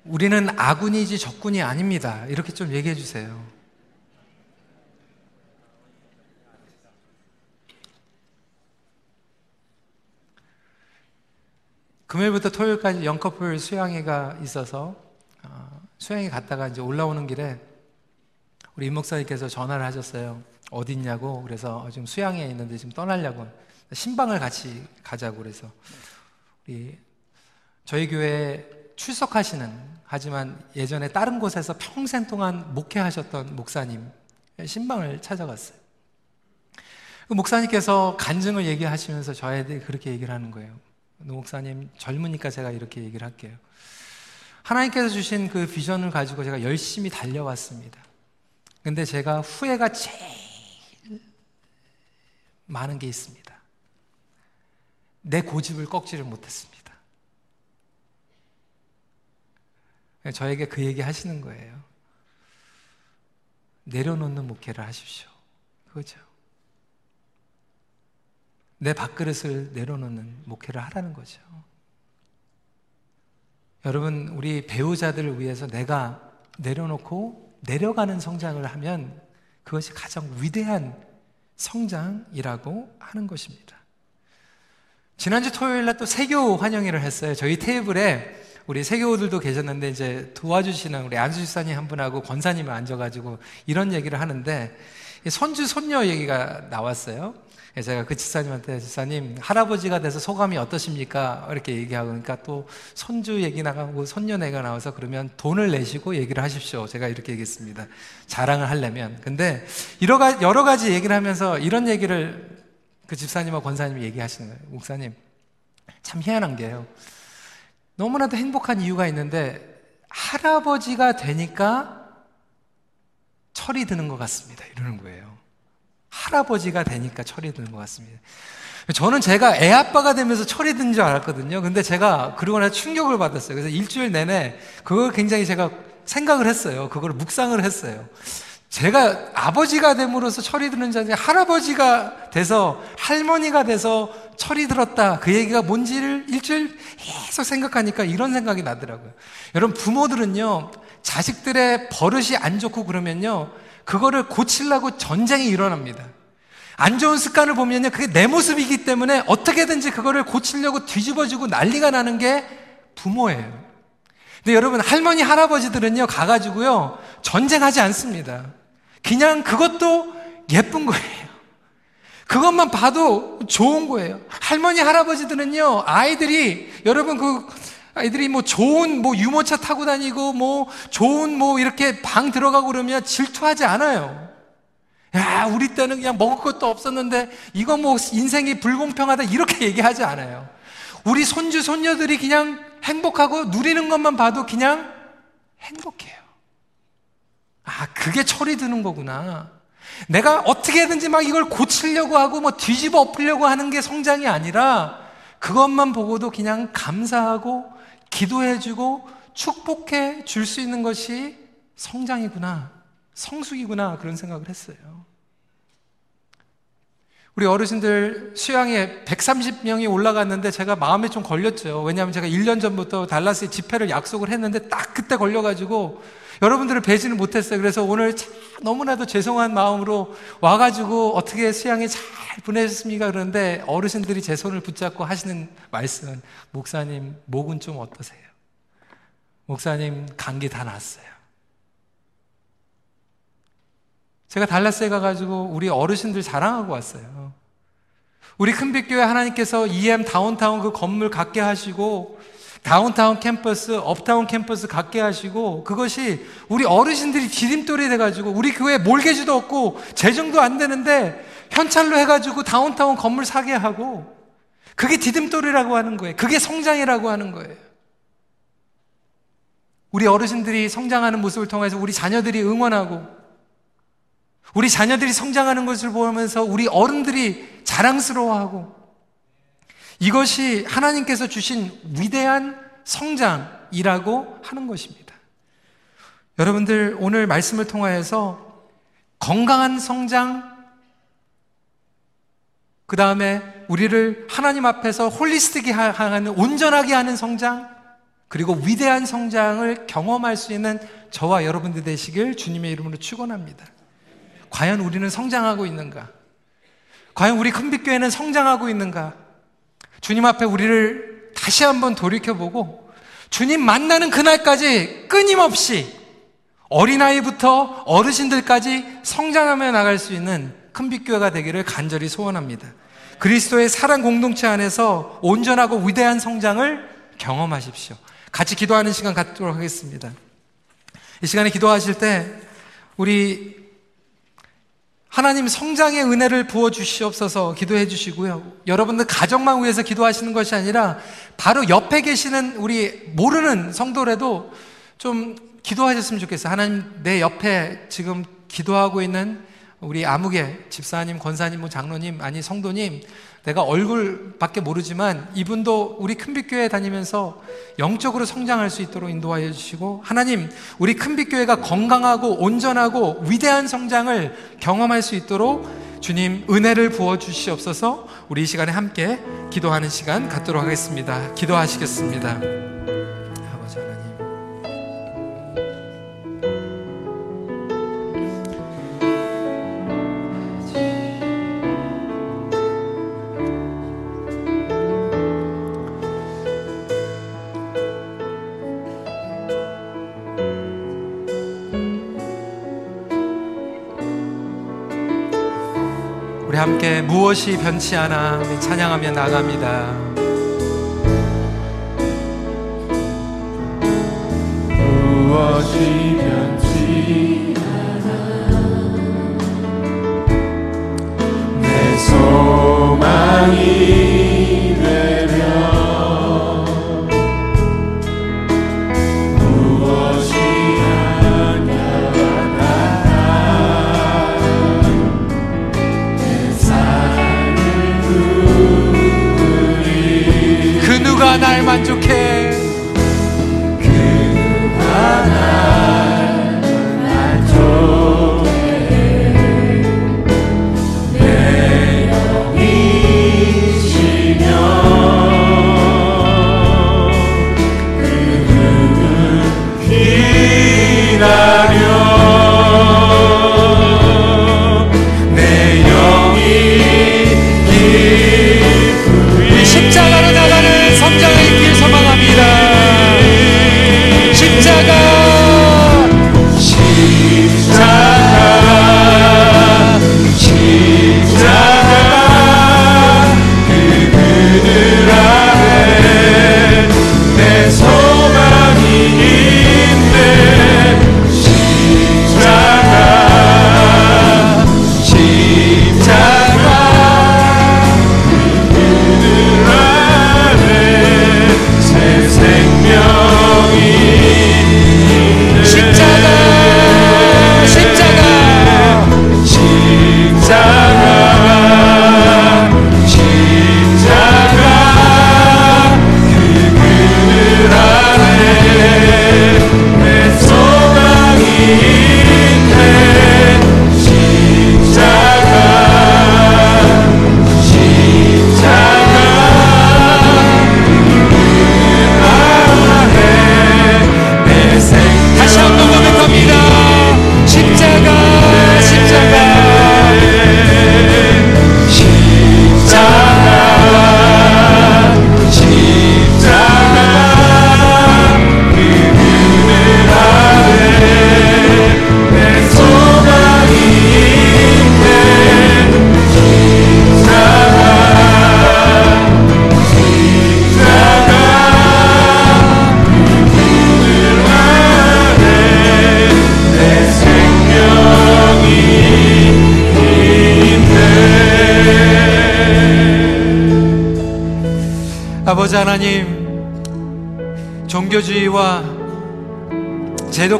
우리는 아군이지 적군이 아닙니다. 이렇게 좀 얘기해 주세요. 금요일부터 토요일까지 영커플 수양회가 있어서 어, 수양회 갔다가 이제 올라오는 길에 우리 임 목사님께서 전화를 하셨어요. 어디 있냐고 그래서 지금 수양회에 있는데 지금 떠나려고 신방을 같이 가자고 그래서 우리 저희 교회 출석하시는 하지만 예전에 다른 곳에서 평생 동안 목회하셨던 목사님 신방을 찾아갔어요. 그 목사님께서 간증을 얘기하시면서 저에게 그렇게 얘기를 하는 거예요. 노 목사님 젊으니까 제가 이렇게 얘기를 할게요. 하나님께서 주신 그 비전을 가지고 제가 열심히 달려왔습니다. 근데 제가 후회가 제일 많은 게 있습니다. 내 고집을 꺾지를 못했습니다. 저에게 그 얘기 하시는 거예요. 내려놓는 목회를 하십시오. 그거죠. 내 밥그릇을 내려놓는 목회를 하라는 거죠. 여러분, 우리 배우자들을 위해서 내가 내려놓고 내려가는 성장을 하면 그것이 가장 위대한 성장이라고 하는 것입니다. 지난주 토요일 날 또 세교 환영회를 했어요. 저희 테이블에 우리 세교들도 계셨는데 이제 도와주시는 우리 안수 집사님 한 분하고 권사님이 앉아가지고 이런 얘기를 하는데 손주 손녀 얘기가 나왔어요. 제가 그 집사님한테 집사님 할아버지가 돼서 소감이 어떠십니까? 이렇게 얘기하고 그러니까 또 손주 얘기 나가고 손녀내가 나와서 그러면 돈을 내시고 얘기를 하십시오. 제가 이렇게 얘기했습니다. 자랑을 하려면. 근데 여러 가지 얘기를 하면서 이런 얘기를 그 집사님과 권사님이 얘기하시는 거예요. 목사님 참 희한한 게요. 너무나도 행복한 이유가 있는데 할아버지가 되니까 철이 드는 것 같습니다. 이러는 거예요. 할아버지가 되니까 철이 드는 것 같습니다. 저는 제가 애 아빠가 되면서 철이 든 줄 알았거든요. 근데 제가 그러고 나서 충격을 받았어요. 그래서 일주일 내내 그걸 굉장히 제가 생각을 했어요. 그걸 묵상을 했어요. 제가 아버지가 됨으로써 철이 드는 줄 알았는데 할아버지가 돼서 할머니가 돼서 철이 들었다. 그 얘기가 뭔지를 일주일 계속 생각하니까 이런 생각이 나더라고요. 여러분 부모들은요. 자식들의 버릇이 안 좋고 그러면요. 그거를 고치려고 전쟁이 일어납니다. 안 좋은 습관을 보면요. 그게 내 모습이기 때문에 어떻게든지 그거를 고치려고 뒤집어지고 난리가 나는 게 부모예요. 근데 여러분, 할머니, 할아버지들은요, 가가지고요, 전쟁하지 않습니다. 그냥 그것도 예쁜 거예요. 그것만 봐도 좋은 거예요. 할머니, 할아버지들은요, 아이들이, 여러분 그, 아이들이 뭐 좋은 뭐 유모차 타고 다니고 뭐 좋은 뭐 이렇게 방 들어가고 그러면 질투하지 않아요. 야, 우리 때는 그냥 먹을 것도 없었는데 이거 뭐 인생이 불공평하다 이렇게 <laughs> 얘기하지 않아요. 우리 손주, 손녀들이 그냥 행복하고 누리는 것만 봐도 그냥 행복해요. 아, 그게 철이 드는 거구나. 내가 어떻게든지 막 이걸 고치려고 하고 뭐 뒤집어 엎으려고 하는 게 성장이 아니라 그것만 보고도 그냥 감사하고 기도해주고 축복해 줄 수 있는 것이 성장이구나. 성숙이구나. 그런 생각을 했어요. 우리 어르신들 수양에 130명이 올라갔는데 제가 마음에 좀 걸렸죠. 왜냐하면 제가 1년 전부터 달라스에 집회를 약속을 했는데 딱 그때 걸려가지고 여러분들을 뵈지는 못했어요. 그래서 오늘 너무나도 죄송한 마음으로 와가지고 어떻게 수양에 잘 보내셨습니까? 그런데 어르신들이 제 손을 붙잡고 하시는 말씀은 목사님, 목은 좀 어떠세요? 목사님, 감기 다 났어요. 제가 달라스에 가가지고 우리 어르신들 자랑하고 왔어요. 우리 큰빛교회 하나님께서 EM 다운타운 그 건물 갖게 하시고 다운타운 캠퍼스, 업타운 캠퍼스 갖게 하시고 그것이 우리 어르신들이 디딤돌이 돼가지고 우리 교회 mortgage도 없고 재정도 안 되는데 현찰로 해가지고 다운타운 건물 사게 하고 그게 디딤돌이라고 하는 거예요. 그게 성장이라고 하는 거예요. 우리 어르신들이 성장하는 모습을 통해서 우리 자녀들이 응원하고 우리 자녀들이 성장하는 것을 보면서 우리 어른들이 자랑스러워하고 이것이 하나님께서 주신 위대한 성장이라고 하는 것입니다. 여러분들 오늘 말씀을 통하여서 건강한 성장, 그 다음에 우리를 하나님 앞에서 홀리스틱이 하는 온전하게 하는 성장, 그리고 위대한 성장을 경험할 수 있는 저와 여러분들 되시길 주님의 이름으로 축원합니다. 과연 우리는 성장하고 있는가? 과연 우리 큰빛교회는 성장하고 있는가? 주님 앞에 우리를 다시 한번 돌이켜보고 주님 만나는 그날까지 끊임없이 어린아이부터 어르신들까지 성장하며 나갈 수 있는 큰빛교회가 되기를 간절히 소원합니다. 그리스도의 사랑 공동체 안에서 온전하고 위대한 성장을 경험하십시오. 같이 기도하는 시간 갖도록 하겠습니다. 이 시간에 기도하실 때 우리 하나님 성장의 은혜를 부어 주시옵소서 기도해 주시고요. 여러분들 가정만 위해서 기도하시는 것이 아니라 바로 옆에 계시는 우리 모르는 성도라도 좀 기도하셨으면 좋겠어요. 하나님 내 옆에 지금 기도하고 있는 우리 아무개 집사님, 권사님, 뭐 장로님, 아니 성도님 내가 얼굴밖에 모르지만 이분도 우리 큰빛교회 다니면서 영적으로 성장할 수 있도록 인도하여 주시고 하나님 우리 큰빛교회가 건강하고 온전하고 위대한 성장을 경험할 수 있도록 주님 은혜를 부어 주시옵소서 우리 이 시간에 함께 기도하는 시간 갖도록 하겠습니다. 기도하시겠습니다. 우리 함께 무엇이 변치 않아 찬양하며 나갑니다. 무엇이 변치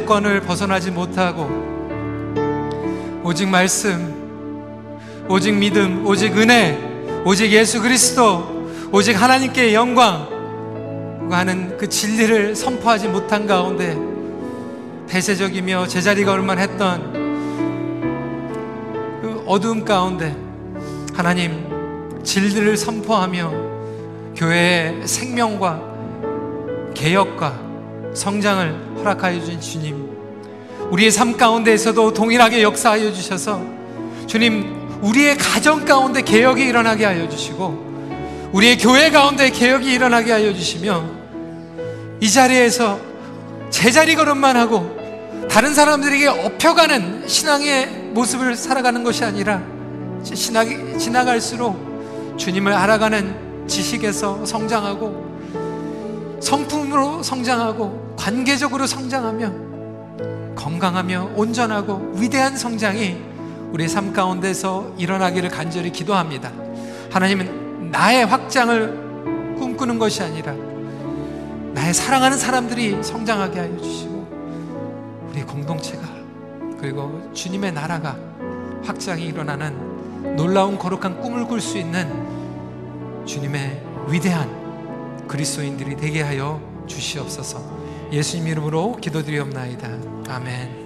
제도권을 벗어나지 못하고 오직 말씀, 오직 믿음, 오직 은혜, 오직 예수 그리스도, 오직 하나님께 영광 하는 그 진리를 선포하지 못한 가운데 대세적이며 제자리가 얼만 했던 그 어두움 가운데 하나님 진리를 선포하며 교회의 생명과 개혁과 성장을 허락하여 주신 주님 우리의 삶 가운데에서도 동일하게 역사하여 주셔서 주님 우리의 가정 가운데 개혁이 일어나게 하여 주시고 우리의 교회 가운데 개혁이 일어나게 하여 주시며 이 자리에서 제자리 걸음만 하고 다른 사람들에게 업혀가는 신앙의 모습을 살아가는 것이 아니라 신학이 지나갈수록 주님을 알아가는 지식에서 성장하고 성품으로 성장하고 관계적으로 성장하며 건강하며 온전하고 위대한 성장이 우리 삶 가운데서 일어나기를 간절히 기도합니다. 하나님은 나의 확장을 꿈꾸는 것이 아니라 나의 사랑하는 사람들이 성장하게 하여 주시고 우리 공동체가 그리고 주님의 나라가 확장이 일어나는 놀라운 거룩한 꿈을 꿀 수 있는 주님의 위대한 그리스도인들이 되게 하여 주시옵소서. 예수님 이름으로 기도드리옵나이다. 아멘.